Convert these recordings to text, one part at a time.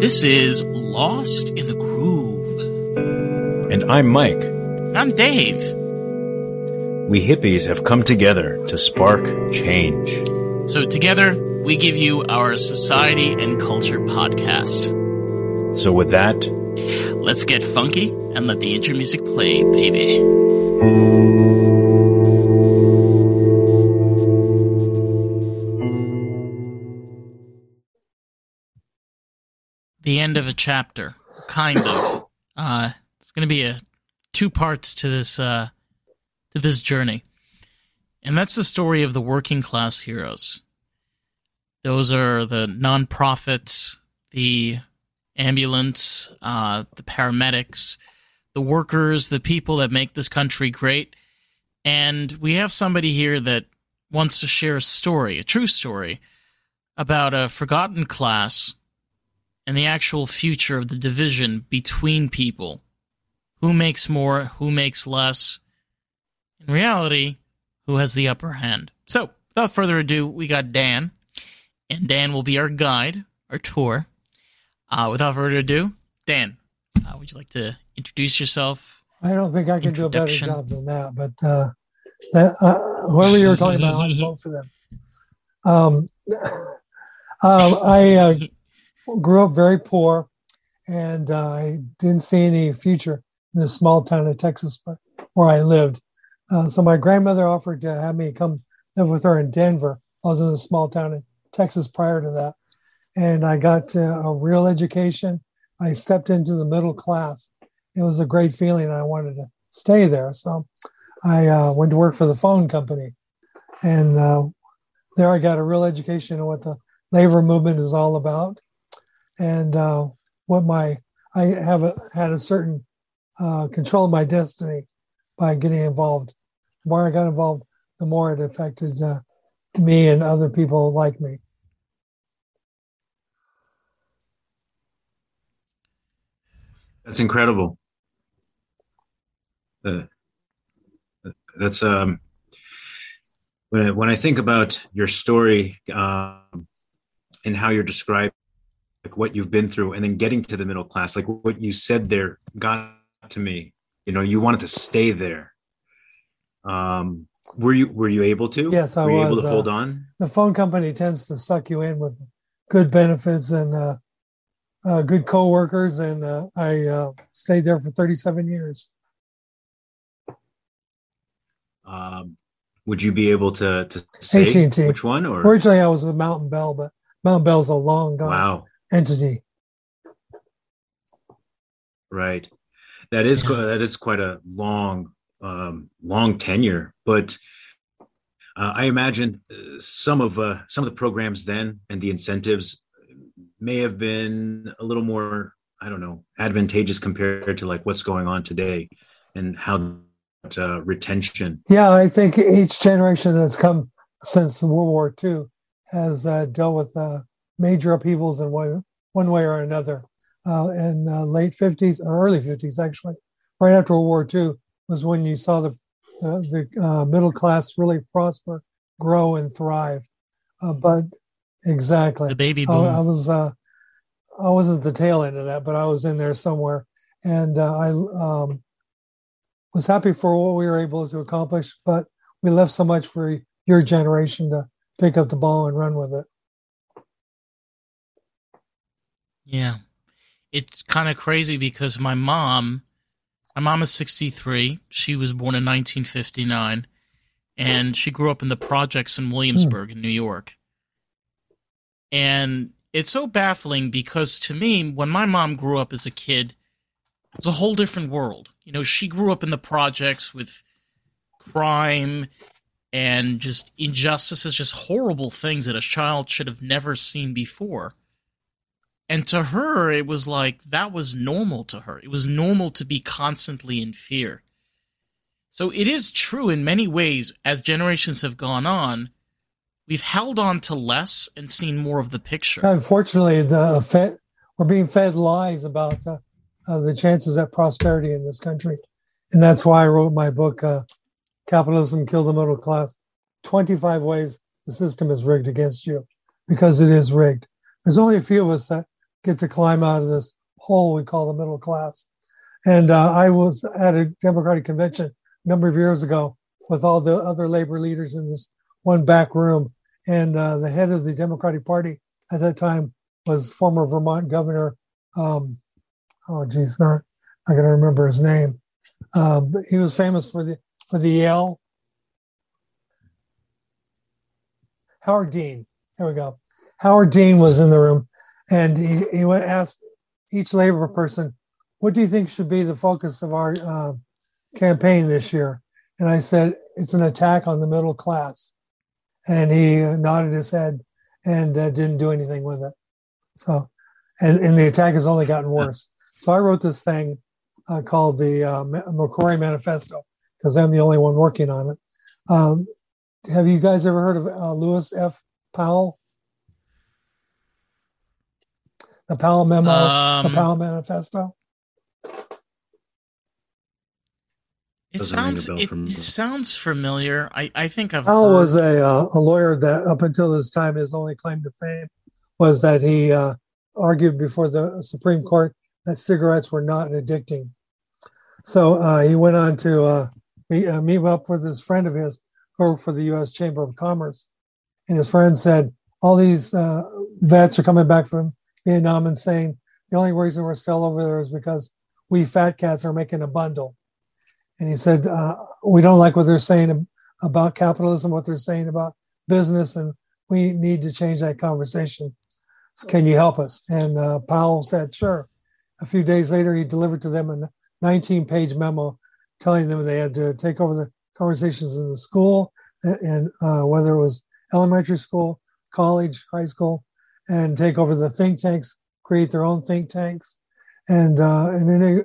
This is Lost in the Groove. And I'm Mike. I'm Dave. We hippies have come together to spark change. So, together, we give you our Society and Culture podcast. So, with that, let's get funky and let the intro music play, baby. End of a chapter, kind of. Uh, it's going to be a two parts to this uh, to this journey, and that's the story of the working class heroes. Those are the nonprofits, the ambulance, uh, the paramedics, the workers, the people that make this country great. And we have somebody here that wants to share a story, a true story, about a forgotten class and the actual future of the division between people. Who makes more, who makes less. In reality, who has the upper hand. So, without further ado, we got Dan, and Dan will be our guide, our tour. Uh, without further ado, Dan, uh, would you like to introduce yourself? I don't think I can do a better job than that, but uh, that, uh, whoever you were talking about, I'd vote for them. Um, um I uh, grew up very poor, and uh, I didn't see any future in the small town of Texas where I lived. Uh, so my grandmother offered to have me come live with her in Denver. I was in a small town in Texas prior to that, and I got a real education. I stepped into the middle class. It was a great feeling, I wanted to stay there. So I uh, went to work for the phone company, and uh, there I got a real education on what the labor movement is all about and uh, what my I have a, had a certain uh, control of my destiny by getting involved. The more I got involved, the more it affected uh, me and other people like me. That's incredible. Uh, that's um, when I, when I think about your story um, and how you're describing like what you've been through and then getting to the middle class like what you said there got to me. You know you wanted to stay there. Um were you were you able to? Yes i were was able to uh, hold on? the phone company tends to suck you in with good benefits and uh, uh good co-workers and uh, i uh, stayed there for 37 years. Um would you be able to to say AT&T. which one or? Originally i was with mountain bell but mountain bell's a long gone. Wow entity. Right. That is yeah. that is quite a long um, long tenure, but uh, I imagine uh, some of uh, some of the programs then and the incentives may have been a little more I don't know advantageous compared to like what's going on today and how uh, retention. Yeah, I think each generation that's come since World War II has uh, dealt with uh, major upheavals in one, one way or another. Uh, in the late 50s or early 50s, actually, right after World War II, was when you saw the, the, the uh, middle class really prosper, grow, and thrive. Uh, but exactly, the baby boom. I, I was uh, I wasn't the tail end of that, but I was in there somewhere, and uh, I um, was happy for what we were able to accomplish. But we left so much for your generation to pick up the ball and run with it. Yeah. It's kind of crazy because my mom, my mom is 63. She was born in 1959 and she grew up in the projects in Williamsburg in New York. And it's so baffling because to me, when my mom grew up as a kid, it was a whole different world. You know, she grew up in the projects with crime and just injustices, just horrible things that a child should have never seen before. And to her, it was like that was normal to her. It was normal to be constantly in fear. So it is true in many ways, as generations have gone on, we've held on to less and seen more of the picture. Unfortunately, the fed, we're being fed lies about uh, uh, the chances at prosperity in this country. And that's why I wrote my book, uh, Capitalism Killed the Middle Class 25 Ways the System is Rigged Against You, because it is rigged. There's only a few of us that get to climb out of this hole we call the middle class. And uh, I was at a Democratic convention a number of years ago with all the other labor leaders in this one back room. And uh, the head of the Democratic Party at that time was former Vermont Governor. Um, oh, geez, not, going to remember his name. Um, he was famous for the for the Yale. Howard Dean. There we go. Howard Dean was in the room, and he he went asked each labor person, "What do you think should be the focus of our uh, campaign this year?" And I said, "It's an attack on the middle class." And he nodded his head and uh, didn't do anything with it. So, and, and the attack has only gotten worse. So I wrote this thing uh, called the uh, McCrory Manifesto because I'm the only one working on it. Um, have you guys ever heard of uh, Lewis F. Powell? The Powell Memo, um, the Powell Manifesto. It sounds it, it, sounds familiar. I, I think I've Powell heard. was a uh, a lawyer that up until this time his only claim to fame was that he uh, argued before the Supreme Court that cigarettes were not addicting. So uh, he went on to uh, meet, uh, meet up with his friend of his who worked for the U.S. Chamber of Commerce, and his friend said all these uh, vets are coming back from Vietnam and saying the only reason we're still over there is because we fat cats are making a bundle and he said, uh, "We don't like what they're saying about capitalism, what they're saying about business, and we need to change that conversation. So can you help us?" And uh, Powell said, "Sure." A few days later, he delivered to them a 19-page memo telling them they had to take over the conversations in the school, and uh, whether it was elementary school, college, high school, and take over the think tanks, create their own think tanks, and uh, and in,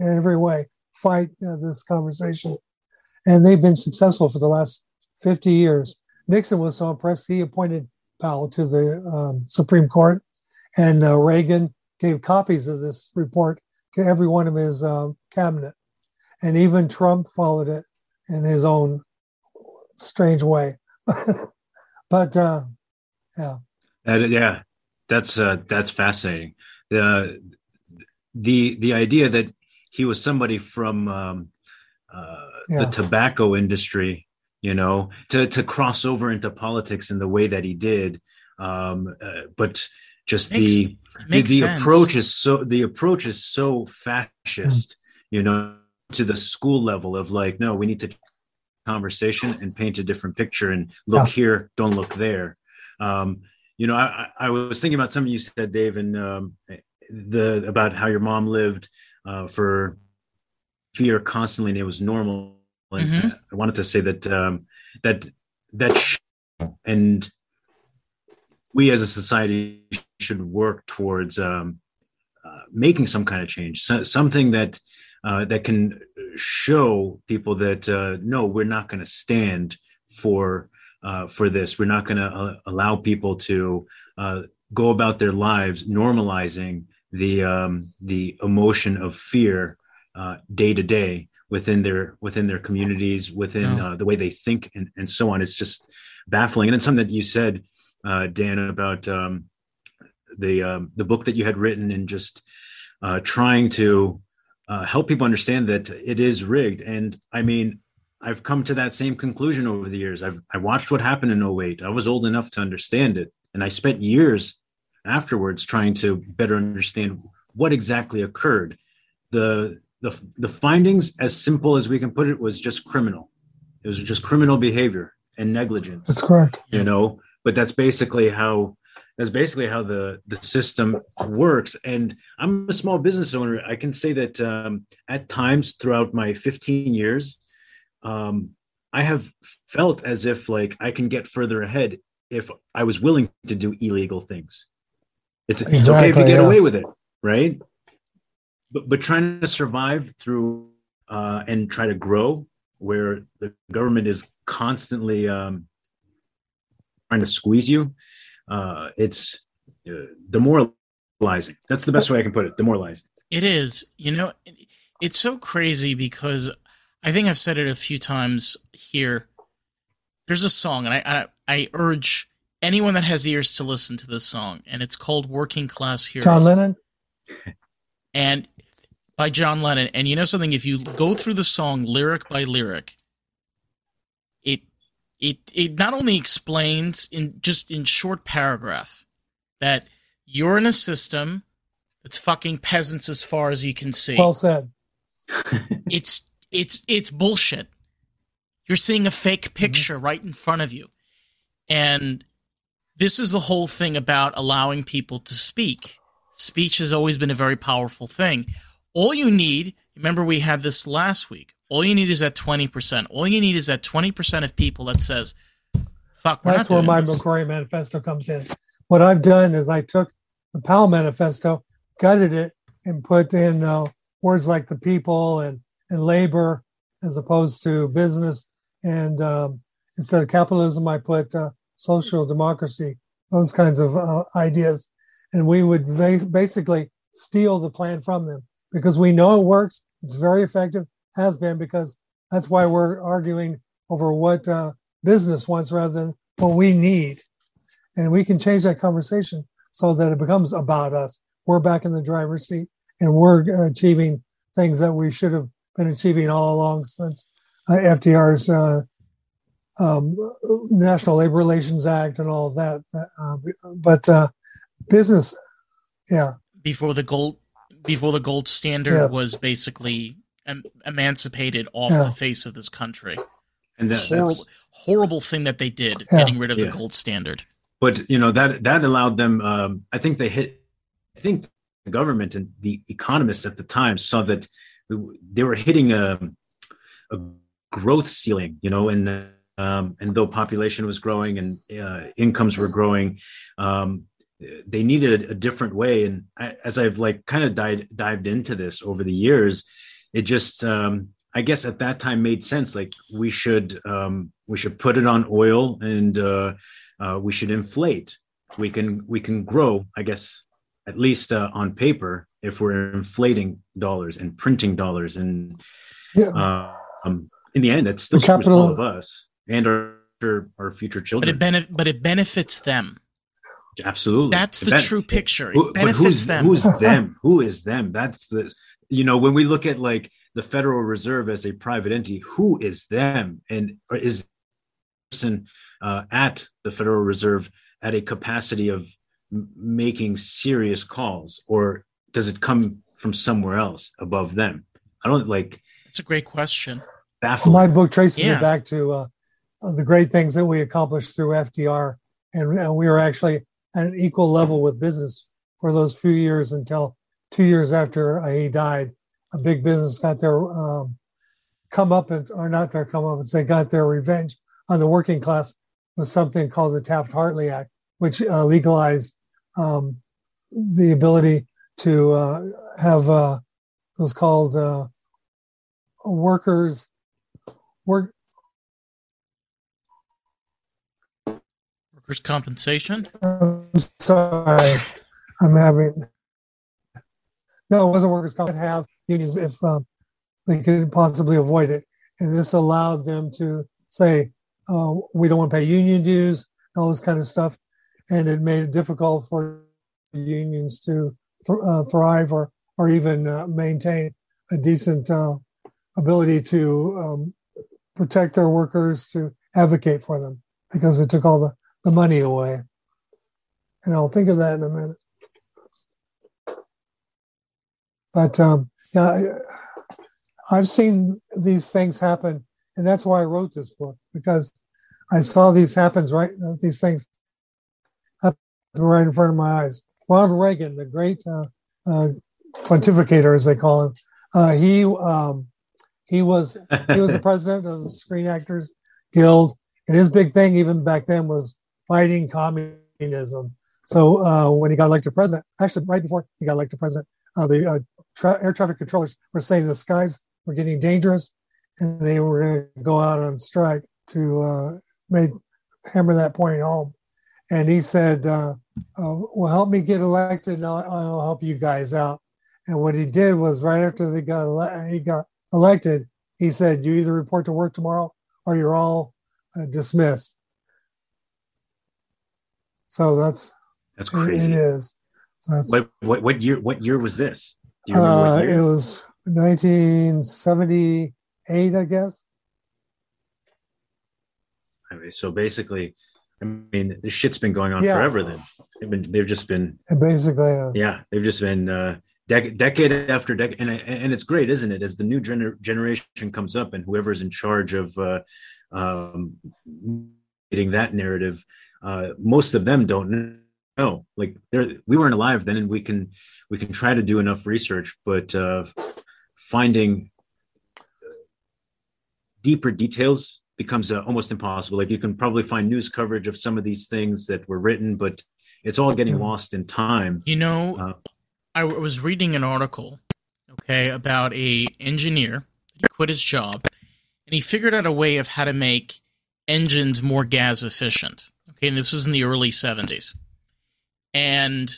in every way fight uh, this conversation. And they've been successful for the last 50 years. Nixon was so impressed, he appointed Powell to the um, Supreme Court. And uh, Reagan gave copies of this report to every one of his uh, cabinet. And even Trump followed it in his own strange way. but uh, yeah. yeah, that's uh, that's fascinating. The the the idea that he was somebody from um, uh, yeah. the tobacco industry, you know, to to cross over into politics in the way that he did. Um, uh, but just makes, the the, the approach is so the approach is so fascist, you know, to the school level of like, no, we need to conversation and paint a different picture and look yeah. here, don't look there. Um, you know, I, I was thinking about something you said, Dave, and um, the about how your mom lived uh, for fear constantly, and it was normal. And mm-hmm. I wanted to say that um, that that sh- and we as a society should work towards um, uh, making some kind of change, so, something that uh, that can show people that uh, no, we're not going to stand for uh, for this. We're not going to uh, allow people to uh, go about their lives normalizing the um, the emotion of fear uh, day to day within their within their communities, within uh, the way they think, and, and so on. It's just baffling. And then something that you said, uh, Dan, about um, the um, the book that you had written, and just uh, trying to uh, help people understand that it is rigged. And I mean, I've come to that same conclusion over the years. I've I watched what happened in 08. I was old enough to understand it, and I spent years afterwards trying to better understand what exactly occurred. The, the, the findings, as simple as we can put it, was just criminal. It was just criminal behavior and negligence. That's correct. You know, but that's basically how that's basically how the the system works. And I'm a small business owner. I can say that um, at times throughout my 15 years, um, I have felt as if like I can get further ahead if I was willing to do illegal things. It's, exactly, it's okay if you get yeah. away with it, right? But but trying to survive through uh, and try to grow where the government is constantly um, trying to squeeze you, uh, it's uh, demoralizing. That's the best way I can put it. Demoralizing. It is. You know, it's so crazy because I think I've said it a few times here. There's a song, and I I, I urge anyone that has ears to listen to this song, and it's called "Working Class Hero." John Lennon. And by John Lennon. And you know something? If you go through the song lyric by lyric, it it it not only explains in just in short paragraph that you're in a system that's fucking peasants as far as you can see. Well said. it's it's it's bullshit. You're seeing a fake mm-hmm. picture mm-hmm. right in front of you. And this is the whole thing about allowing people to speak. Speech has always been a very powerful thing. All you need, remember we had this last week. All you need is that 20%. All you need is that 20% of people that says, fuck, That's where my this. McCrory manifesto comes in. What I've done is I took the Powell manifesto, gutted it, and put in uh, words like the people and, and labor as opposed to business. And um, instead of capitalism, I put uh, social democracy, those kinds of uh, ideas. And we would va- basically steal the plan from them because we know it works. It's very effective, has been because that's why we're arguing over what uh, business wants rather than what we need. And we can change that conversation so that it becomes about us. We're back in the driver's seat and we're achieving things that we should have been achieving all along since uh, FDR's uh, um, National Labor Relations Act and all of that. Uh, but uh, business, yeah. Before the gold before the gold standard yes. was basically em- emancipated off yeah. the face of this country. And that, horrible, horrible thing that they did, yeah. getting rid of yeah. the gold standard. But you know that that allowed them. Um, I think they hit. I think the government and the economists at the time saw that they were hitting a, a growth ceiling. You know, and um, and though population was growing and uh, incomes were growing, um, they needed a different way. And I, as i've like kind of dived dived into this over the years it just um i guess at that time made sense. Like we should um we should put it on oil and uh, uh we should inflate. We can we can grow i guess at least uh, on paper if we're inflating dollars and printing dollars and yeah. uh, um in the end it's still capital all of us and our our future children but it, benef- but it benefits them Absolutely. That's the true picture. It benefits who's, them. Who's them? Who is them? That's the you know, when we look at like the Federal Reserve as a private entity, who is them? And is person uh, at the Federal Reserve at a capacity of m- making serious calls, or does it come from somewhere else above them? I don't like. It's a great question. Baffling. My book traces yeah. it back to uh, the great things that we accomplished through FDR, and, and we were actually at an equal level with business for those few years until two years after he died. A big business got their um, come up and or not their come up and they got their revenge on the working class with something called the Taft Hartley Act, which uh, legalized um, the ability to uh, have uh, was called uh, workers work Workers' compensation? I'm sorry. I'm having. No, it wasn't workers' comp. Have unions if um, they could possibly avoid it. And this allowed them to say, oh, we don't want to pay union dues, all this kind of stuff. And it made it difficult for unions to th- uh, thrive or, or even uh, maintain a decent uh, ability to um, protect their workers, to advocate for them, because it took all the the money away. And I'll think of that in a minute. But um, yeah, I've seen these things happen, and that's why I wrote this book because I saw these happens right. Uh, these things happen right in front of my eyes. Ronald Reagan, the great uh, uh, pontificator, as they call him, uh, he um, he was he was the president of the Screen Actors Guild, and his big thing even back then was fighting communism. So uh, when he got elected president, actually right before he got elected president, uh, the uh, tra- air traffic controllers were saying the skies were getting dangerous, and they were going to go out on strike to uh, make hammer that point home. And he said, uh, uh, "Well, help me get elected, and I'll, I'll, help you guys out." And what he did was, right after they got ele- he got elected, he said, "You either report to work tomorrow, or you're all dismissed." So that's that's crazy. It is. So what, what what year? What year was this? Do you remember uh, what year? It was 1978, I guess. I mean, so basically, I mean, this shit's been going on yeah. forever. Then they've been, they've just been basically, uh, yeah, they've just been uh, dec- decade after decade, and and it's great, isn't it? As the new gener- generation comes up, and whoever's in charge of uh, um, getting that narrative, uh, most of them don't know. Like, they're we weren't alive then, and we can we can try to do enough research, but uh, finding deeper details becomes uh, almost impossible. Like you can probably find news coverage of some of these things that were written, but it's all getting lost in time. You know, uh, I was reading an article, okay, about a engineer. He quit his job, and he figured out a way of how to make engines more gas efficient. Okay, and this was in the early seventies, and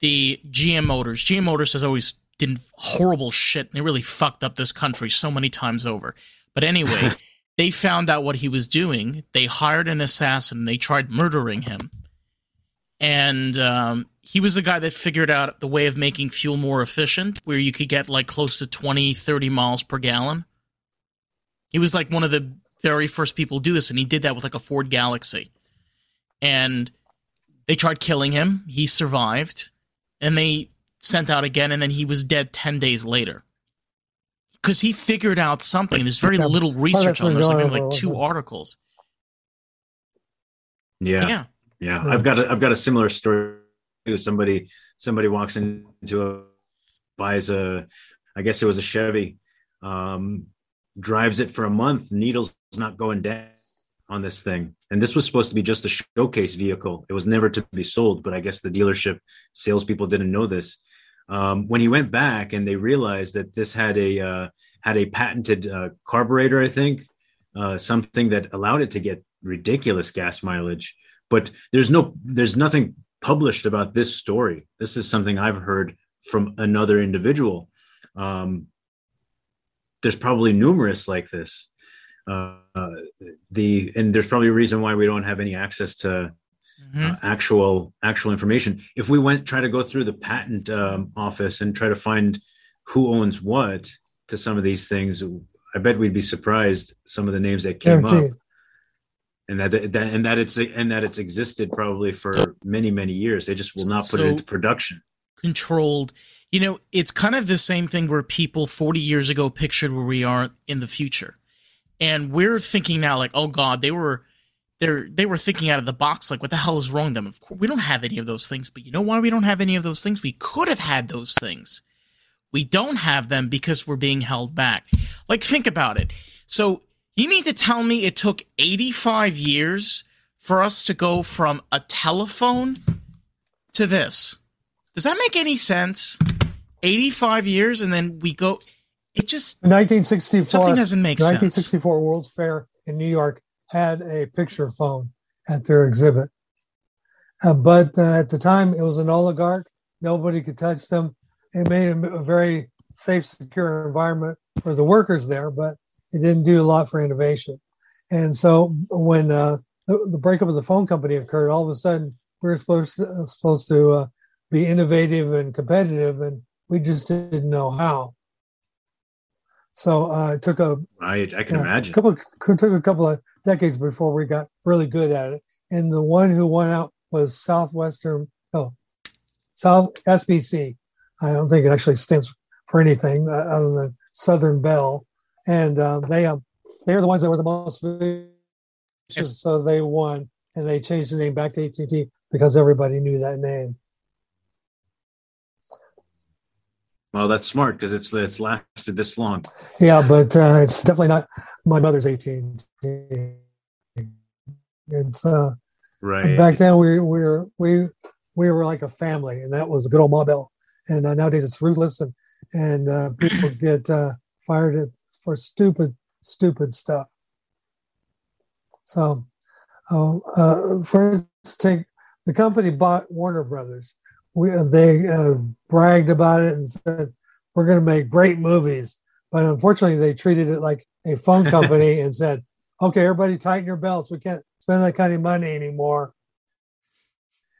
the GM Motors. GM Motors has always did horrible shit. They really fucked up this country so many times over. But anyway. They found out what he was doing. They hired an assassin. They tried murdering him. And um, he was the guy that figured out the way of making fuel more efficient, where you could get like close to 20, 30 miles per gallon. He was like one of the very first people to do this, and he did that with like a Ford Galaxie. And they tried killing him. He survived. And they sent out again, and then he was dead 10 days later because he figured out something. There's very little research on. There's like, like two articles. Yeah. yeah, yeah, I've got a, I've got a similar story. Somebody somebody walks into a buys a, I guess it was a Chevy, um, drives it for a month. Needles not going down on this thing, and this was supposed to be just a showcase vehicle. It was never to be sold, but I guess the dealership salespeople didn't know this um, when he went back and they realized that this had a uh, had a patented uh, carburetor, I think, uh, something that allowed it to get ridiculous gas mileage. But there's no there's nothing published about this story. This is something I've heard from another individual. Um, there's probably numerous like this. Uh, the and there's probably a reason why we don't have any access to mm-hmm. uh, actual actual information. If we went try to go through the patent um, office and try to find who owns what to some of these things, I bet we'd be surprised some of the names that came Guaranteed. up. And that, that and that it's and that it's existed probably for many many years. They just will not put so, it into production. Controlled, you know, it's kind of the same thing where people 40 years ago pictured where we are in the future. And we're thinking now, like, oh God, they were they're they were thinking out of the box like what the hell is wrong with them? Of course we don't have any of those things but you know why we don't have any of those things? We could have had those things. We don't have them because we're being held back. Like think about it. So you need to tell me it took 85 years for us to go from a telephone to this. Does that make any sense? 85 years and then we go it just 1964 something doesn't make 1964 sense. world's fair in new york had a picture phone at their exhibit. Uh, but uh, at the time, it was an oligarch. Nobody could touch them. It made a, very safe, secure environment for the workers there, but it didn't do a lot for innovation. And so when uh, the, the, breakup of the phone company occurred, all of a sudden we were supposed to, uh, supposed to uh, be innovative and competitive, and we just didn't know how. So uh, it took a I, I can imagine a couple took a couple of decades before we got really good at it. And the one who won out was Southwestern, oh, South SBC. I don't think it actually stands for anything uh, other than Southern Bell. And uh, they um, they are the ones that were the most vicious, so they won, and they changed the name back to AT&T because everybody knew that name. Well, that's smart because it's it's lasted this long. Yeah, but uh, it's definitely not my mother's AT&T. It's uh, right. Back then, we, we were we we were like a family, and that was a good old Ma Bell. And uh, nowadays, it's ruthless, and and uh, people get uh, fired for stupid stupid stuff. So, uh, uh, for take the company bought Warner Brothers we, they uh, bragged about it and said, we're going to make great movies. But unfortunately, they treated it like a phone company and said, okay, everybody tighten your belts. We can't spend that kind of money anymore.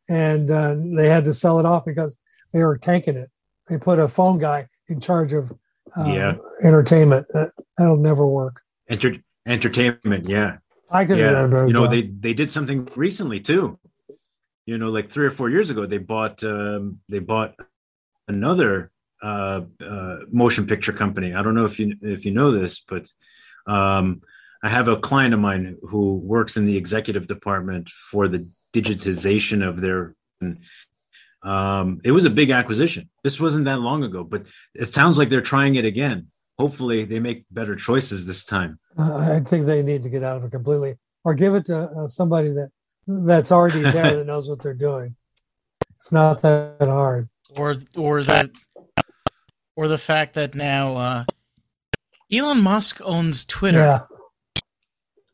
and uh, they had to sell it off because they were tanking it. They put a phone guy in charge of uh, yeah. entertainment. That, that'll never work. Enter- entertainment, yeah. I could yeah. you know they they did something recently too. You know, like three or four years ago, they bought um, they bought another uh, uh, motion picture company. I don't know if you if you know this, but um, I have a client of mine who works in the executive department for the digitization of their. Um, it was a big acquisition. This wasn't that long ago, but it sounds like they're trying it again. Hopefully, they make better choices this time. Uh, I think they need to get out of it completely, or give it to uh, somebody that that's already there that knows what they're doing. It's not that hard. Or, or that, or the fact that now uh, Elon Musk owns Twitter. Yeah.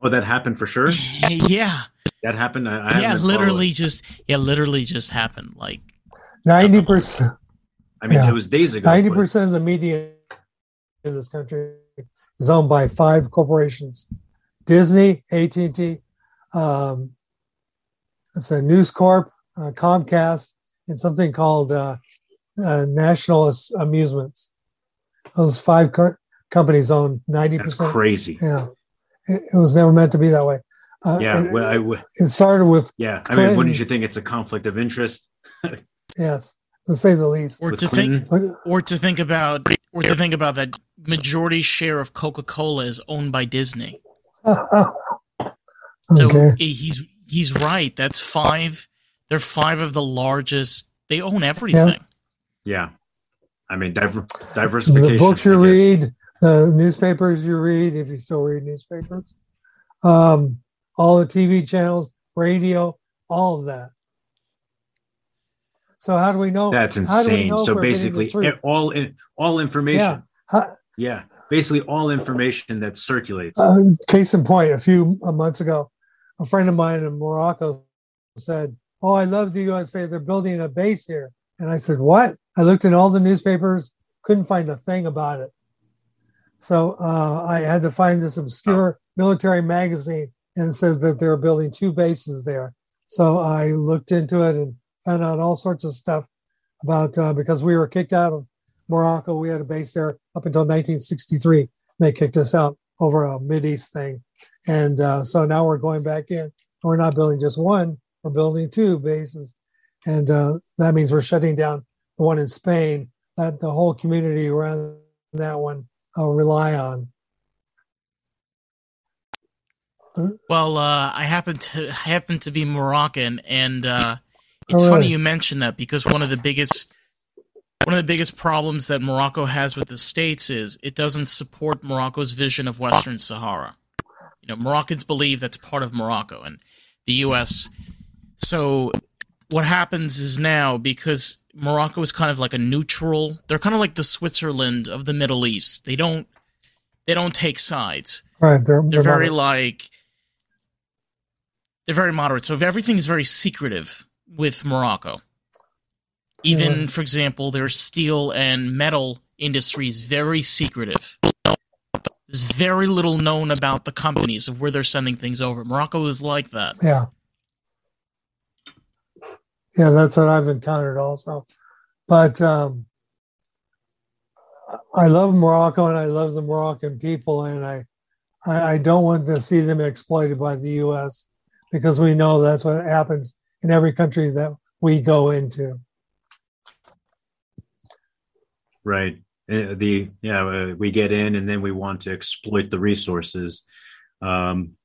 Oh, that happened for sure. yeah. That happened. I, I yeah, literally just yeah, literally just happened. Like ninety percent. I mean, yeah. it was days ago. Ninety percent of the media in this country is owned by five corporations: Disney, AT and T, um, it's a News Corp, uh, Comcast, and something called uh, uh, National Amusements. Those five co- companies own ninety percent. Crazy. Yeah, it, it, was never meant to be that way. Uh, yeah, it, well, it started with. Yeah, I mean, wouldn't you think it's a conflict of interest? yes, to say the least. Or to Clinton? think, or to think about, or to think about that majority share of Coca Cola is owned by Disney. okay. So he's he's right. That's five. They're five of the largest. They own everything. Yeah. yeah. I mean, diver- diversification. The books you read, the newspapers you read, if you still read newspapers, um, all the TV channels, radio, all of that. So how do we know? That's insane. Know so basically, all in, all information. Yeah. How, yeah, basically all information that circulates. Uh, case in point, a few months ago, a friend of mine in Morocco said, Oh, I love the USA. They're building a base here. And I said, What? I looked in all the newspapers, couldn't find a thing about it. So uh, I had to find this obscure military magazine and said that they're building two bases there. So I looked into it and found out all sorts of stuff about uh, because we were kicked out of Morocco. We had a base there up until 1963. They kicked us out over a Mid East thing. And uh, so now we're going back in. We're not building just one, we're building two bases. And uh, that means we're shutting down the one in Spain that the whole community around that one uh, rely on. Well, uh, I happen to I happen to be Moroccan, and uh, it's oh, funny you mention that because one of the biggest one of the biggest problems that Morocco has with the states is it doesn't support Morocco's vision of Western Sahara. You know, Moroccans believe that's part of Morocco and the U.S. So what happens is now because Morocco is kind of like a neutral, they're kind of like the Switzerland of the Middle East. They don't they don't take sides. Right. They're, they're, they're very like they're very moderate. So if everything is very secretive with Morocco. Even, for example, their steel and metal industry is very secretive. There's very little known about the companies of where they're sending things over. Morocco is like that. Yeah. Yeah, that's what I've encountered also. But um, I love Morocco and I love the Moroccan people, and I, I don't want to see them exploited by the U.S. because we know that's what happens in every country that we go into. Right. Uh, the yeah, uh, we get in and then we want to exploit the resources. Um,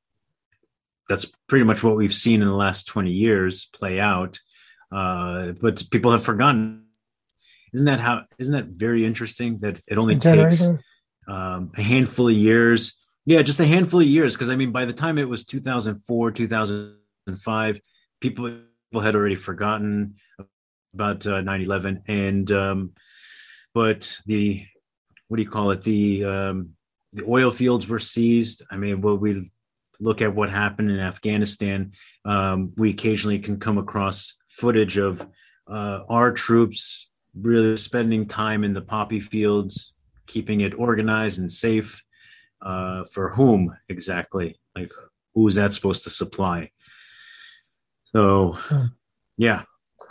that's pretty much what we've seen in the last 20 years play out. Uh, but people have forgotten. Isn't that how? Isn't that very interesting? That it only takes um, a handful of years. Yeah, just a handful of years. Because I mean, by the time it was 2004, 2005, people people had already forgotten about uh, 9/11, and um, but the what do you call it the um, the oil fields were seized. I mean, when we look at what happened in Afghanistan, um, we occasionally can come across footage of uh, our troops really spending time in the poppy fields, keeping it organized and safe. Uh, for whom exactly? Like, who is that supposed to supply? So, yeah,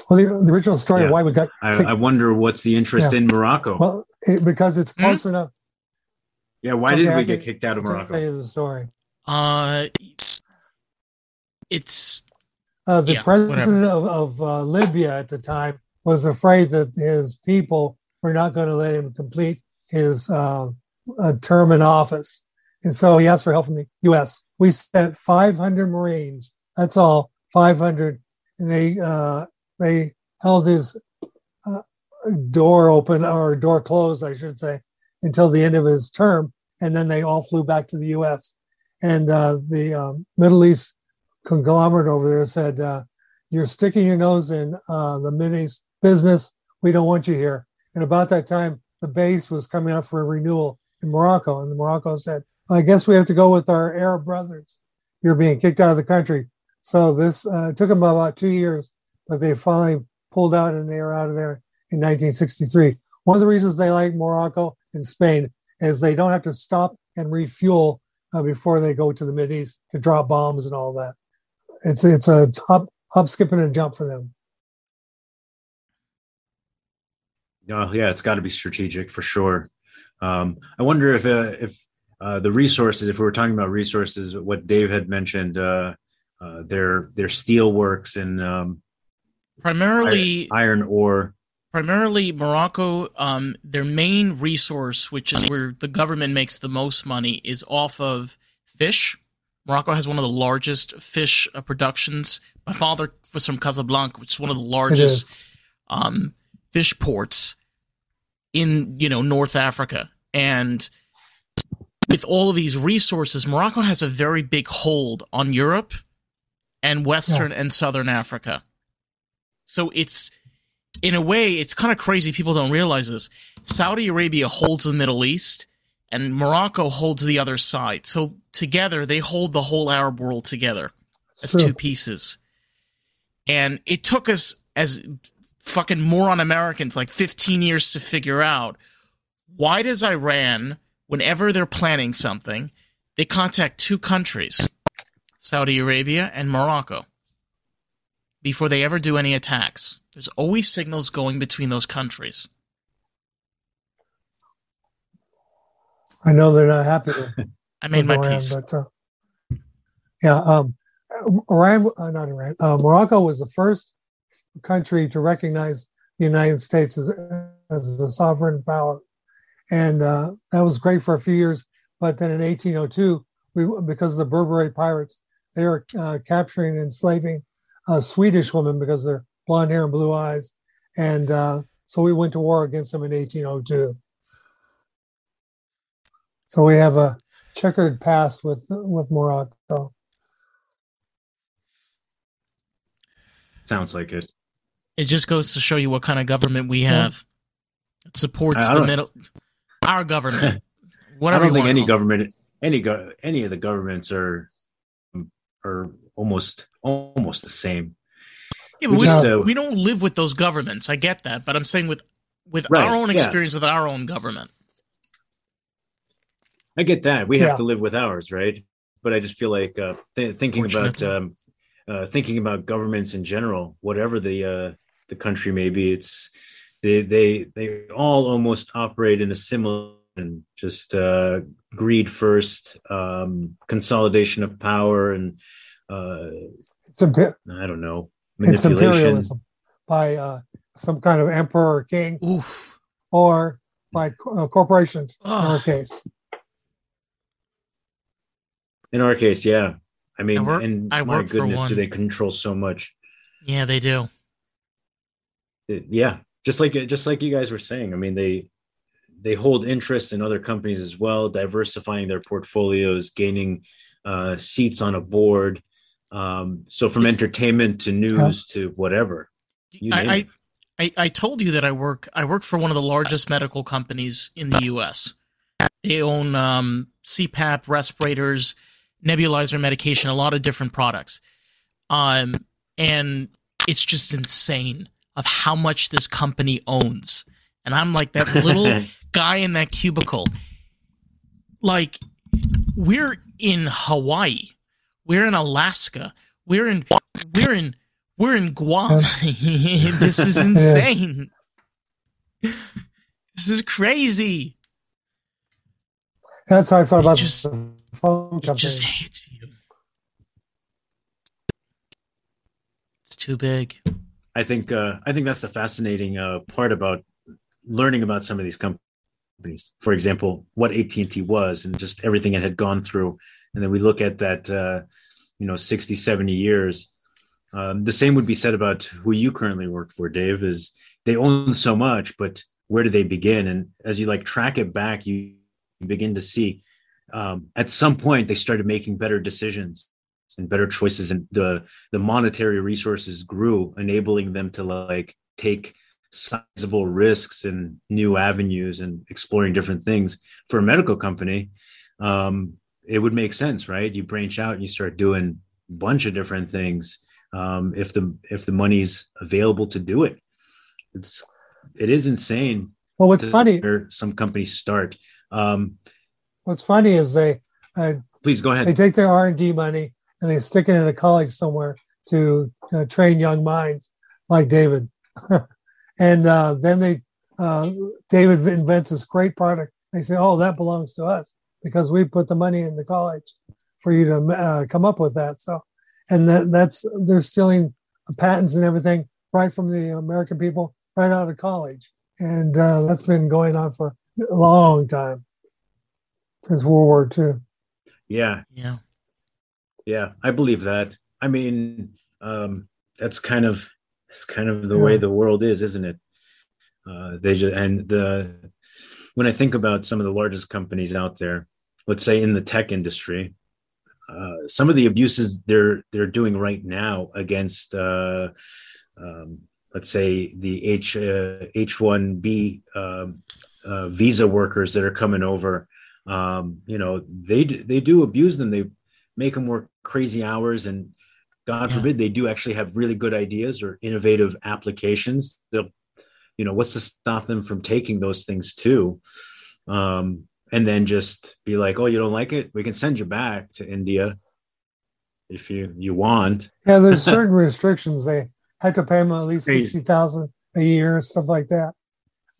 Well, the, the original story yeah. of why we got. I, I, wonder what's the interest yeah. in Morocco. Well, it, because it's close mm-hmm. enough. Yeah, why okay, did we get kicked out of Morocco? Tell you the story. Uh, it's uh, the yeah, president of, of uh, Libya at the time was afraid that his people were not going to let him complete his uh, term in office. And so he asked for help from the U.S. We sent 500 Marines. That's all, 500. And they uh, they held his uh, door open or door closed, I should say, until the end of his term. And then they all flew back to the U.S. And uh, the um, Middle East conglomerate over there said, uh, "You're sticking your nose in uh, the Middle East business. We don't want you here." And about that time, the base was coming up for a renewal in Morocco, and Morocco said, "I guess we have to go with our Arab brothers. You're being kicked out of the country." So this uh, took them about two years, but they finally pulled out, and they were out of there in 1963. One of the reasons they like Morocco and Spain is they don't have to stop and refuel uh, before they go to the Mid East to drop bombs and all that. It's it's a hop, hop, skip, and a jump for them. Oh yeah, it's got to be strategic for sure. Um, I wonder if uh, if uh, the resources, if we were talking about resources, what Dave had mentioned, uh, uh their their steel works and um, primarily iron, iron, ore. Primarily Morocco, um, their main resource, which is where the government makes the most money, is off of fish. Morocco has one of the largest fish uh, productions. My father was from Casablanca, which is one of the largest um, fish ports in you know North Africa, and with all of these resources, Morocco has a very big hold on Europe and Western yeah. and Southern Africa. So it's in a way, it's kind of crazy. People don't realize this. Saudi Arabia holds the Middle East, and Morocco holds the other side. So together, they hold the whole Arab world together as two pieces. And it took us as fucking moron Americans like 15 years to figure out why does Iran, whenever they're planning something, they contact two countries, Saudi Arabia and Morocco, before they ever do any attacks. There's always signals going between those countries. I know they're not happy. I made my Iran, peace. But, uh, yeah, um, Iran, uh, not Iran, uh, Morocco was the first country to recognize the United States as, as a sovereign power. And uh, that was great for a few years. But then in 1802, we, because of the Barbary pirates, they were uh, capturing and enslaving uh, Swedish woman because they're blonde hair and blue eyes. And uh, so we went to war against them in 1802. So we have a checkered past with with Morocco. Sounds like it. It just goes to show you what kind of government we have. It supports the middle, our government. Whatever I don't think any government, any go, any of the governments are are almost almost the same. Yeah, but we, just, uh, we don't live with those governments. I get that, but I'm saying with with right, our own experience with our own government. I get that. We yeah. have to live with ours, right? But I just feel like uh, th- thinking about um, uh, thinking about governments in general, whatever the uh, the country may be, it's they they they all almost operate in a similar and just uh, greed first, um, consolidation of power, and uh, it's imper- I don't know It's imperialism by uh, some kind of emperor or king, Oof. or by uh, corporations in our case. In our case, yeah. I mean, I work, and I my goodness, do they control so much? Yeah, they do. It, yeah, just like just like you guys were saying. I mean, they they hold interest in other companies as well, diversifying their portfolios, gaining uh, seats on a board. Um, so from entertainment to news to whatever. I, I, I told you that I work I work for one of the largest medical companies in the U.S. They own um, CPAP respirators, nebulizer medication, a lot of different products. Um, and it's just insane of how much this company owns. And I'm like that little guy in that cubicle. Like, we're in Hawaii. We're in Alaska. We're in we're in We're in Guam. this is insane. This is crazy. That's how I thought about just, the phone company. It just hits you. It's too big. I think uh, I think that's the fascinating uh, part about learning about some of these companies. For example, what AT and T was, and just everything it had gone through, and then we look at that, uh, you know, 60, 70 years. Um, the same would be said about who you currently work for, Dave. Is they own so much, but where do they begin? And as you like track it back, you begin to see um, at some point they started making better decisions and better choices, and the the monetary resources grew, enabling them to like take sizable risks and new avenues and exploring different things for a medical company um, it would make sense right? You branch out and you start doing a bunch of different things um, if the if the money's available to do it. It's it is insane well what's funny some companies start. Um, what's funny is they uh, please go ahead. they take their r&d money and they stick it in a college somewhere to uh, train young minds like david. And uh, then they, uh, David invents this great product. They say, "Oh, that belongs to us because we put the money in the college for you to uh, come up with that." So, and that, that's they're stealing patents and everything right from the American people right out of college, and uh, that's been going on for a long time since World War II. Yeah, yeah, yeah. I believe that. I mean, um, that's kind of it's kind of the yeah. way the world is, isn't it? Uh, they just and the when I think about some of the largest companies out there, let's say in the tech industry, uh, some of the abuses they're they're doing right now against, uh, um, let's say the H H one B um, uh, visa workers that are coming over, um, you know, they they do abuse them. They make them work crazy hours and God yeah. forbid they do actually have really good ideas or innovative applications. They'll, you know, what's to stop them from taking those things too? Um, and then just be like, oh, you don't like it? We can send you back to India if you you want. Yeah, there's certain restrictions. They had to pay them at least sixty thousand a year, stuff like that.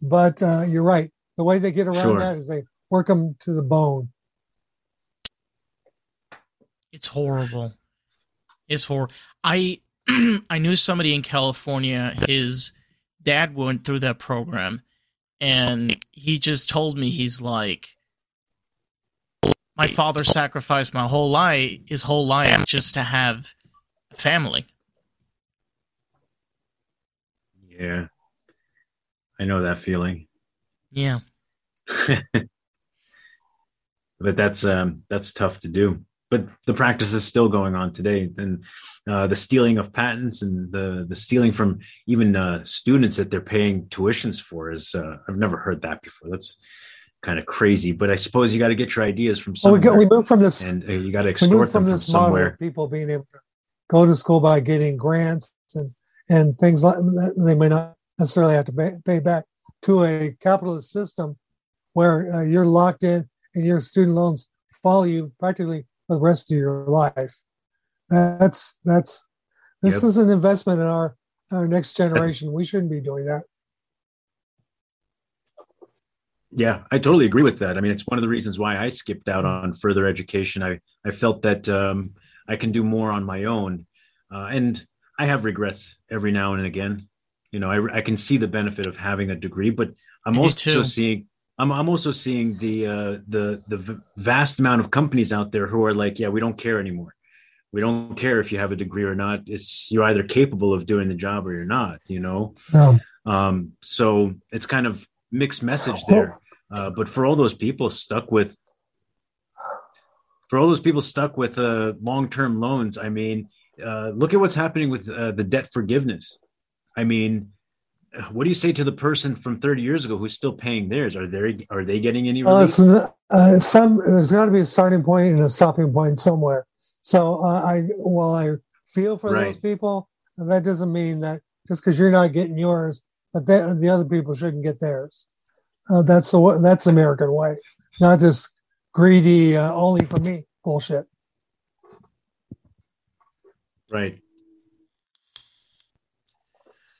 But uh, you're right. The way they get around sure. that is they work them to the bone. It's horrible is horror. I I knew somebody in California. His dad went through that program, and he just told me he's like, my father sacrificed my whole life, his whole life, just to have a family. Yeah, I know that feeling. Yeah, but that's um that's tough to do but the practice is still going on today. And uh, the stealing of patents and the the stealing from even uh, students that they're paying tuitions for is uh, I've never heard that before. That's kind of crazy. But I suppose you got to get your ideas from somewhere. Well, we, get, we move from this, and uh, you got to extort from them from somewhere. people being able to go to school by getting grants and and things like that they may not necessarily have to pay, pay back to a capitalist system where uh, you're locked in and your student loans follow you practically the rest of your life. That's that's this yep. is an investment in our our next generation. We shouldn't be doing that. Yeah, I totally agree with that. I mean, it's one of the reasons why I skipped out on further education. I I felt that um, I can do more on my own, uh, and I have regrets every now and again. You know, I I can see the benefit of having a degree, but I'm also seeing I'm I'm also seeing the uh, the the vast amount of companies out there who are like, yeah, we don't care anymore. We don't care if you have a degree or not. It's you're either capable of doing the job or you're not. You know. Yeah. Um, so it's kind of mixed message there. Uh, but for all those people stuck with, for all those people stuck with uh, long-term loans, I mean, uh, look at what's happening with uh, the debt forgiveness. I mean, what do you say to the person from 30 years ago who's still paying theirs? Are they are they getting any relief? Uh, uh, some there's got to be a starting point and a stopping point somewhere. So uh, I while I feel for right. those people, that doesn't mean that just because you're not getting yours, that they, the other people shouldn't get theirs. Uh, that's the that's American way, not just greedy uh, only for me bullshit. Right.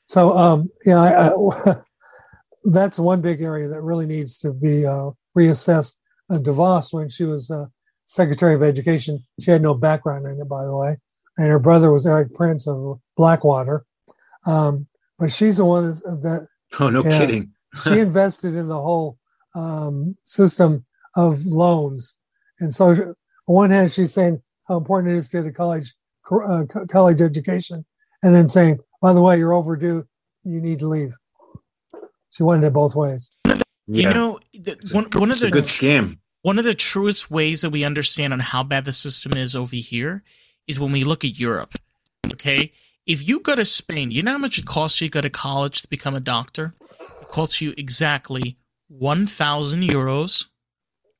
So, um, yeah, I, I, that's one big area that really needs to be uh, reassessed. Uh, DeVos, when she was uh, Secretary of Education, she had no background in it, by the way, and her brother was Erik Prince of Blackwater. Um, but she's the one that. Oh, no yeah, kidding. She invested in the whole um, system of loans, and so on one hand, she's saying how important it is to get a college uh, college education, and then saying, by the way, you're overdue, you need to leave. She wanted it both ways. Yeah. You know, the, one, one of the good scam. One of the truest ways that we understand on how bad the system is over here is when we look at Europe. Okay, if you go to Spain, you know how much it costs you to go to college to become a doctor? It costs you exactly one thousand euros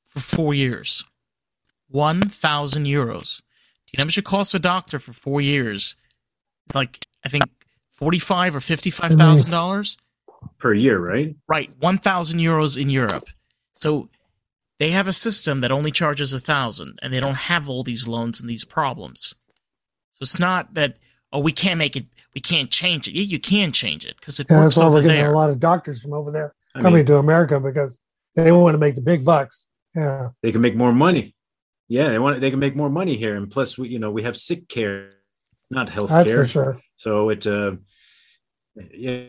for four years. One thousand euros. Do you know how much it costs a doctor for four years? It's like I think forty-five or fifty-five thousand dollars per year, right? Right, one thousand euros in Europe. So they have a system that only charges a thousand, and they don't have all these loans and these problems. So it's not that oh we can't make it, we can't change it. Yeah, you can change it because it yeah, works that's why over we're getting there. A lot of doctors from over there I coming mean, to America because they want to make the big bucks. Yeah, they can make more money. Yeah, they want they can make more money here, and plus we you know we have sick care, not health That's care. for sure. So it uh, yeah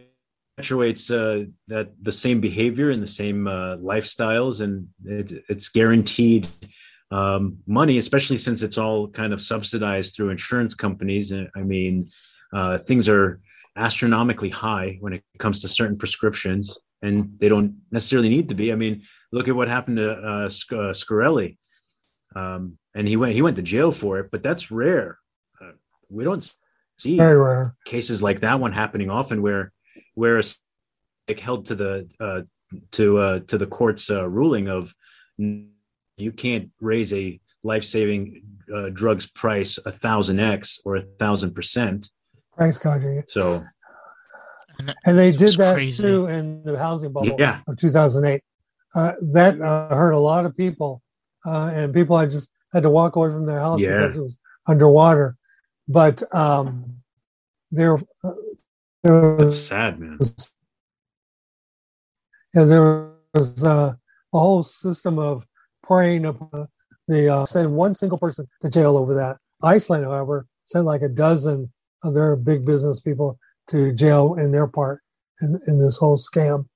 perpetuates uh, that the same behavior and the same uh, lifestyles, and it, it's guaranteed um, money, especially since it's all kind of subsidized through insurance companies. I mean, uh, things are astronomically high when it comes to certain prescriptions, and they don't necessarily need to be. I mean, look at what happened to uh, Sc- uh, Shkreli, um, and he went he went to jail for it, but that's rare. Uh, we don't see cases like that one happening often, where where like held to the uh, to uh, to the court's uh, ruling of you can't raise a life-saving uh, drugs price a thousand x or a thousand percent price gouging so and they did that crazy. too in the housing bubble yeah. of 2008 uh, that uh, hurt a lot of people uh, and people had just had to walk away from their house yeah. because it was underwater but um, there uh, that's sad, man. Yeah, there was uh, a whole system of preying upon the uh, send one single person to jail over that. Iceland, however, sent like a dozen of their big business people to jail in their part in, in this whole scam.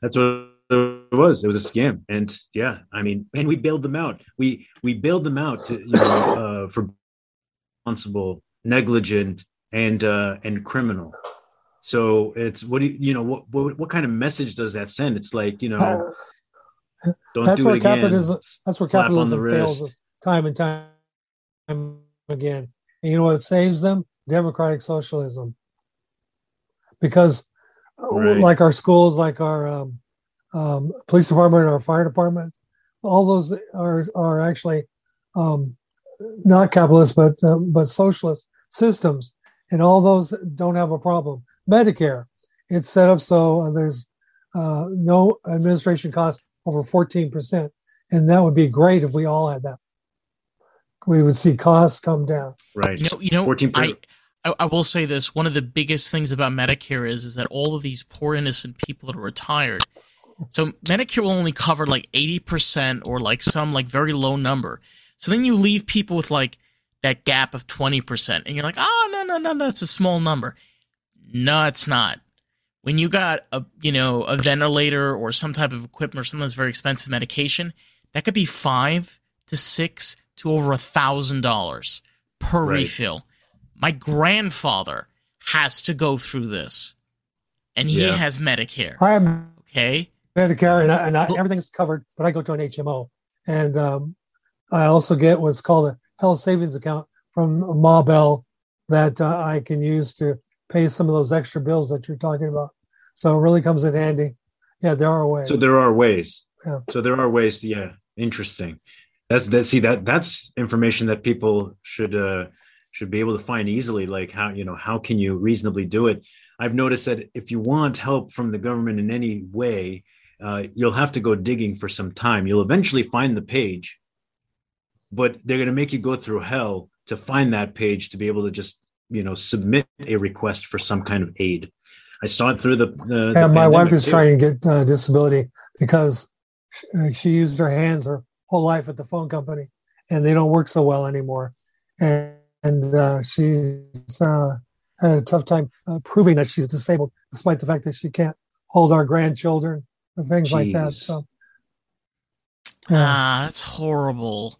That's what it was. It was a scam, and yeah, I mean, and we bailed them out. We we bailed them out to, you know, uh, for responsible negligent, and uh, and criminal. So it's what do you, you know what, what what kind of message does that send? It's like you know, don't that's do where it again. capitalism. That's where capitalism fails us time and time again. And you know what saves them? Democratic socialism. Because, right. like our schools, like our um, um, police department, our fire department, all those are are actually um, not capitalist, but uh, but socialist systems, and all those don't have a problem. Medicare, it's set up so uh, there's uh, no administration cost over 14%. And that would be great if we all had that. We would see costs come down. Right. You know, you know 14 I, I, I will say this. One of the biggest things about Medicare is, is that all of these poor innocent people that are retired, so Medicare will only cover like 80% or like some like very low number. So then you leave people with like that gap of 20%. And you're like, oh, no, no, no, that's a small number. No, it's not. When you got a, you know, a ventilator or some type of equipment or something that's very expensive medication, that could be five to six to over a thousand dollars per right. refill. My grandfather has to go through this, and he yeah. has Medicare. I have okay Medicare, and, I, and I, everything's covered, but I go to an HMO, and um, I also get what's called a health savings account from Ma Bell that uh, I can use to pay some of those extra bills that you're talking about. So it really comes in handy. Yeah, there are ways. So there are ways. Yeah. So there are ways. Yeah, interesting. That's that. See that that's information that people should uh, should be able to find easily. Like how you know how can you reasonably do it? I've noticed that if you want help from the government in any way, uh, you'll have to go digging for some time. You'll eventually find the page, but they're going to make you go through hell to find that page to be able to just you know submit a request for some kind of aid. I saw it through the. the yeah, the my wife is too. trying to get uh, disability because she, she used her hands her whole life at the phone company, and they don't work so well anymore. And, and uh, she's uh, had a tough time uh, proving that she's disabled, despite the fact that she can't hold our grandchildren or things Jeez. like that. So, yeah. ah, that's horrible.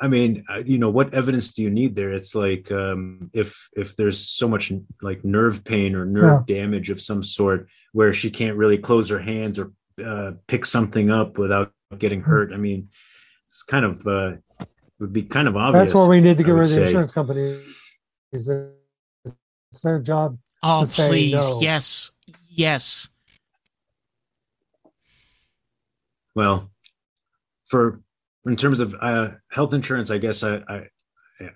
I mean, uh, you know, what evidence do you need there? It's like um, if if there's so much like nerve pain or nerve yeah. damage of some sort, where she can't really close her hands or uh, pick something up without getting hmm. hurt. I mean, it's kind of uh, it would be kind of obvious. That's where we need to get rid of the insurance company. Is it's their job. Oh, please, no. yes, yes. Well, for in terms of uh, health insurance, I guess I, I,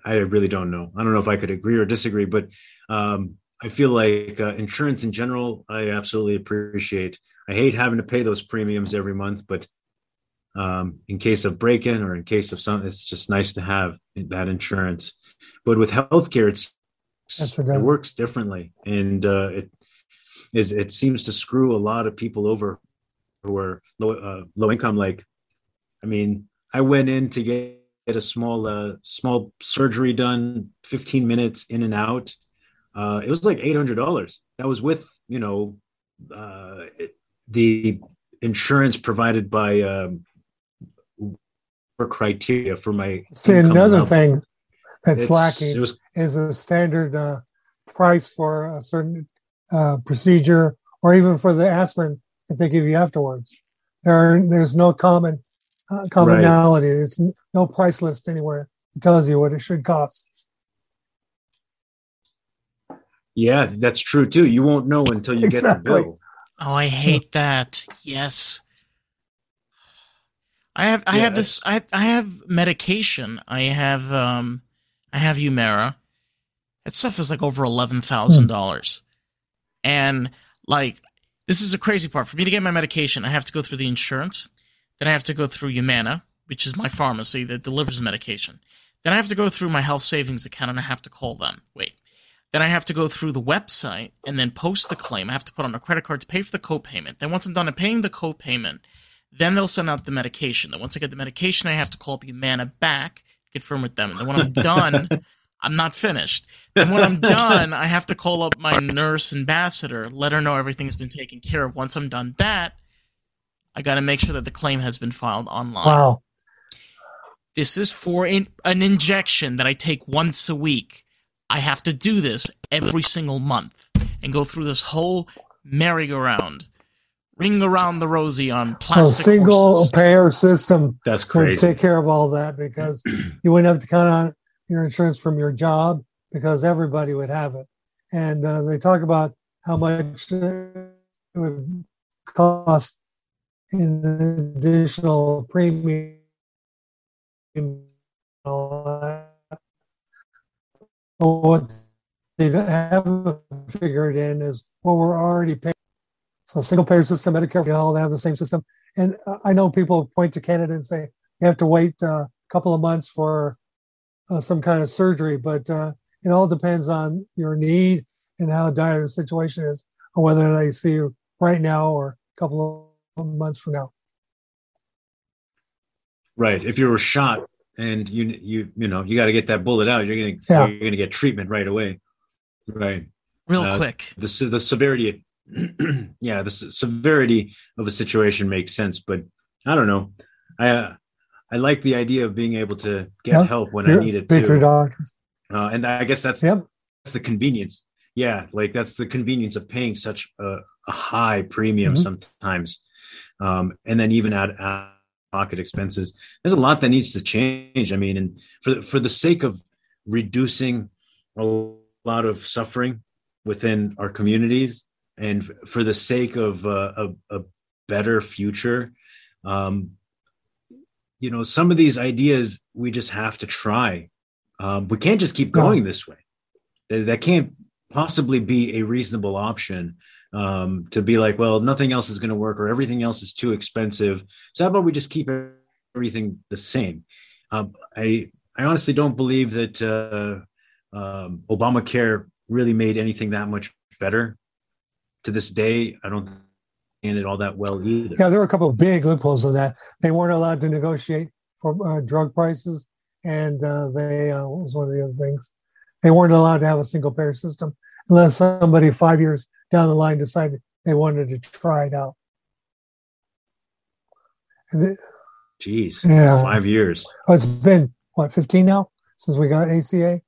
I really don't know. I don't know if I could agree or disagree, but um, I feel like uh, insurance in general, I absolutely appreciate. I hate having to pay those premiums every month, but um, in case of break-in or in case of something, it's just nice to have that insurance. But with healthcare, it's it works differently, and uh, it is it seems to screw a lot of people over who are low uh, low income. Like, I mean, I went in to get, a small uh, small surgery done, fifteen minutes in and out. Uh, it was like eight hundred dollars. That was with you know uh, the insurance provided by um, for criteria for my. See another thing that's it's, lacking was, is a standard uh, price for a certain uh, procedure or even for the aspirin that they give you afterwards. There are, there's no common uh, commonality. Right. There's no price list anywhere that tells you what it should cost. Yeah, that's true too. You won't know until you exactly. get the bill. Oh, I hate that. Yes. I have I yeah, have this I I have medication. I have um I have Humira. That stuff is like over eleven thousand dollars, and like this is a crazy part. For me to get my medication, I have to go through the insurance. Then I have to go through Humana, which is my pharmacy that delivers medication. Then I have to go through my health savings account and I have to call them. Wait. Then I have to go through the website and then post the claim. I have to put on a credit card to pay for the copayment. Then once I'm done paying the copayment, then they'll send out the medication. Then once I get the medication, I have to call up Humana back confirm with them. And then when I'm done, I'm not finished. And when I'm done, I have to call up my nurse ambassador, let her know everything's been taken care of. Once I'm done that, I got to make sure that the claim has been filed online. Wow. This is for in, an injection that I take once a week. I have to do this every single month and go through this whole merry-go-round ring around the rosy on plastic. So single horses. payer system. That's crazy. Would take care of all that because you wouldn't have to count on your insurance from your job because everybody would have it. And uh, they talk about how much it would cost in the additional premium. What they haven't figured in is what we're already paying so single payer system, Medicare, you all have the same system. And I know people point to Canada and say you have to wait a couple of months for uh, some kind of surgery, but uh, it all depends on your need and how dire the situation is, or whether they see you right now or a couple of months from now. Right. If you were shot and you you you know you got to get that bullet out, you're gonna yeah. you're gonna get treatment right away. Right. Real uh, quick. The the severity yeah, the severity of a situation makes sense, but I don't know. I uh, I like the idea of being able to get yep. help when I need it too. doctor. Uh, and I guess that's yep. that's the convenience. Yeah, like that's the convenience of paying such a, a high premium mm-hmm. sometimes, um, and then even at pocket expenses. There's a lot that needs to change. I mean, and for for the sake of reducing a lot of suffering within our communities, and for the sake of uh, a, a, better future um, you know some of these ideas we just have to try um, we can't just keep going this way that, that, can't possibly be a reasonable option um, to be like well nothing else is going to work or everything else is too expensive so how about we just keep everything the same um, i i honestly don't believe that uh, um, Obamacare really made anything that much better. To this day, I don't understand it all that well either. Yeah, there were a couple of big loopholes in that. They weren't allowed to negotiate for uh, drug prices, and uh, they uh, was one of the other things? They weren't allowed to have a single payer system unless somebody five years down the line decided they wanted to try it out. They, Jeez, yeah, five years. Oh, it's been what fifteen now since we got ACA.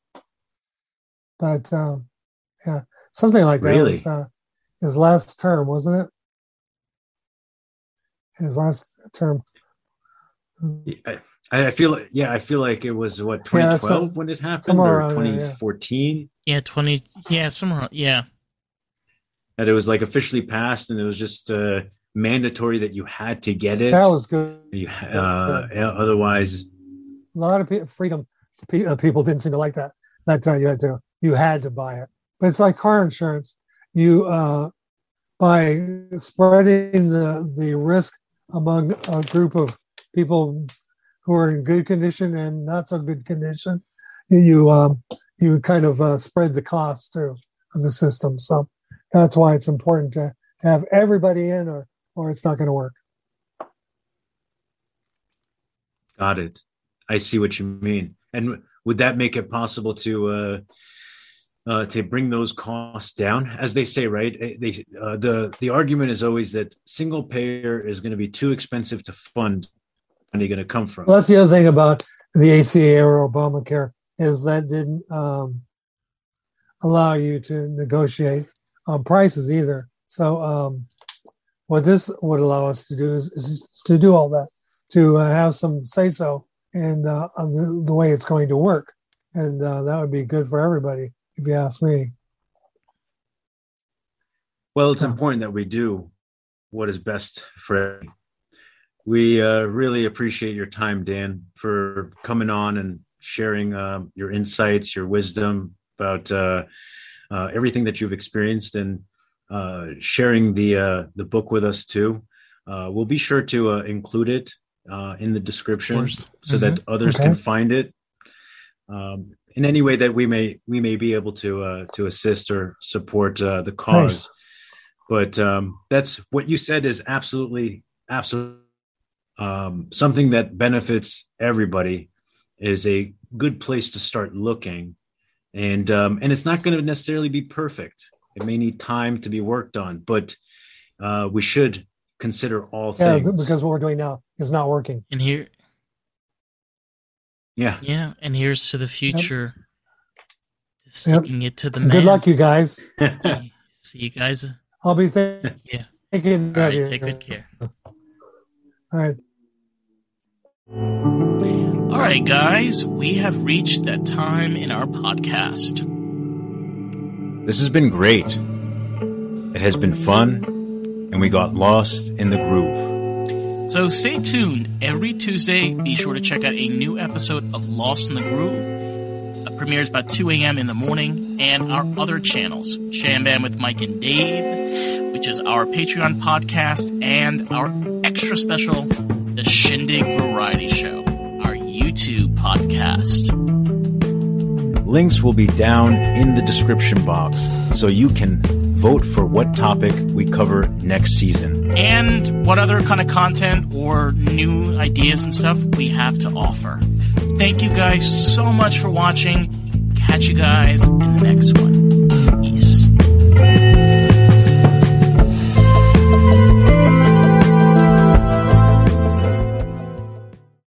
But um, yeah, something like that. Really? Was, uh, his last term, wasn't it? His last term. I, I feel like, yeah, I feel like it was what 2012 yeah, when it happened or 2014. yeah. yeah, 20, yeah, somewhere, yeah. That it was like officially passed and it was just uh, mandatory that you had to get it. That was good. You, uh. Otherwise, a lot of freedom uh, people didn't seem to like that. That uh, you had to you had to buy it. But it's like car insurance. You uh, by spreading the the risk among a group of people who are in good condition and not so good condition, you um, you kind of uh, spread the cost too of the system. So that's why it's important to have everybody in, or or it's not going to work. Got it. I see what you mean. And would that make it possible to uh, uh, to bring those costs down, as they say, right? Eh, they uh, the the argument is always that single payer is going to be too expensive to fund. Money going to come from? Well, that's the other thing about the ACA or Obamacare is that didn't um, allow you to negotiate on prices either. So um, what this would allow us to do is, is to do all that, to uh, have some say so and uh, on the, the, way it's going to work, and uh, that would be good for everybody, if you ask me. Well, it's important that we do what is best for. Everybody. We uh, really appreciate your time, Dan, for coming on and sharing um, your insights, your wisdom about uh, everything that you've experienced, and uh, sharing the uh, the book with us too. Uh, we'll be sure to uh, include it uh, in the description so mm-hmm. that others okay. can find it. Um, in any way that we may we may be able to uh, to assist or support the cause. Nice. But um, that's what you said is absolutely absolutely um, something that benefits everybody is a good place to start looking and um, and it's not going to necessarily be perfect it may need time to be worked on, but uh, we should consider all yeah, things. because what we're doing now is not working. And here, yeah, yeah, and here's to the future. Yep. Sticking yep. it to the man. Good luck, you guys. see, see you guys. I'll be th- yeah. thinking. All right, take good care. All right. All right, guys, we have reached that time in our podcast this has been great. It has been fun, and we got lost in the groove. So stay tuned. Every Tuesday, be sure to check out a new episode of Lost in the Groove. It premieres about 2 a.m. in the morning, and our other channels, Shambam with Mike and Dave, which is our Patreon podcast, and our extra special, The Shindig Variety Show, YouTube podcast. Links will be down in the description box so you can vote for what topic we cover next season. And what other kind of content or new ideas and stuff we have to offer. Thank you guys so much for watching. Catch you guys in the next one.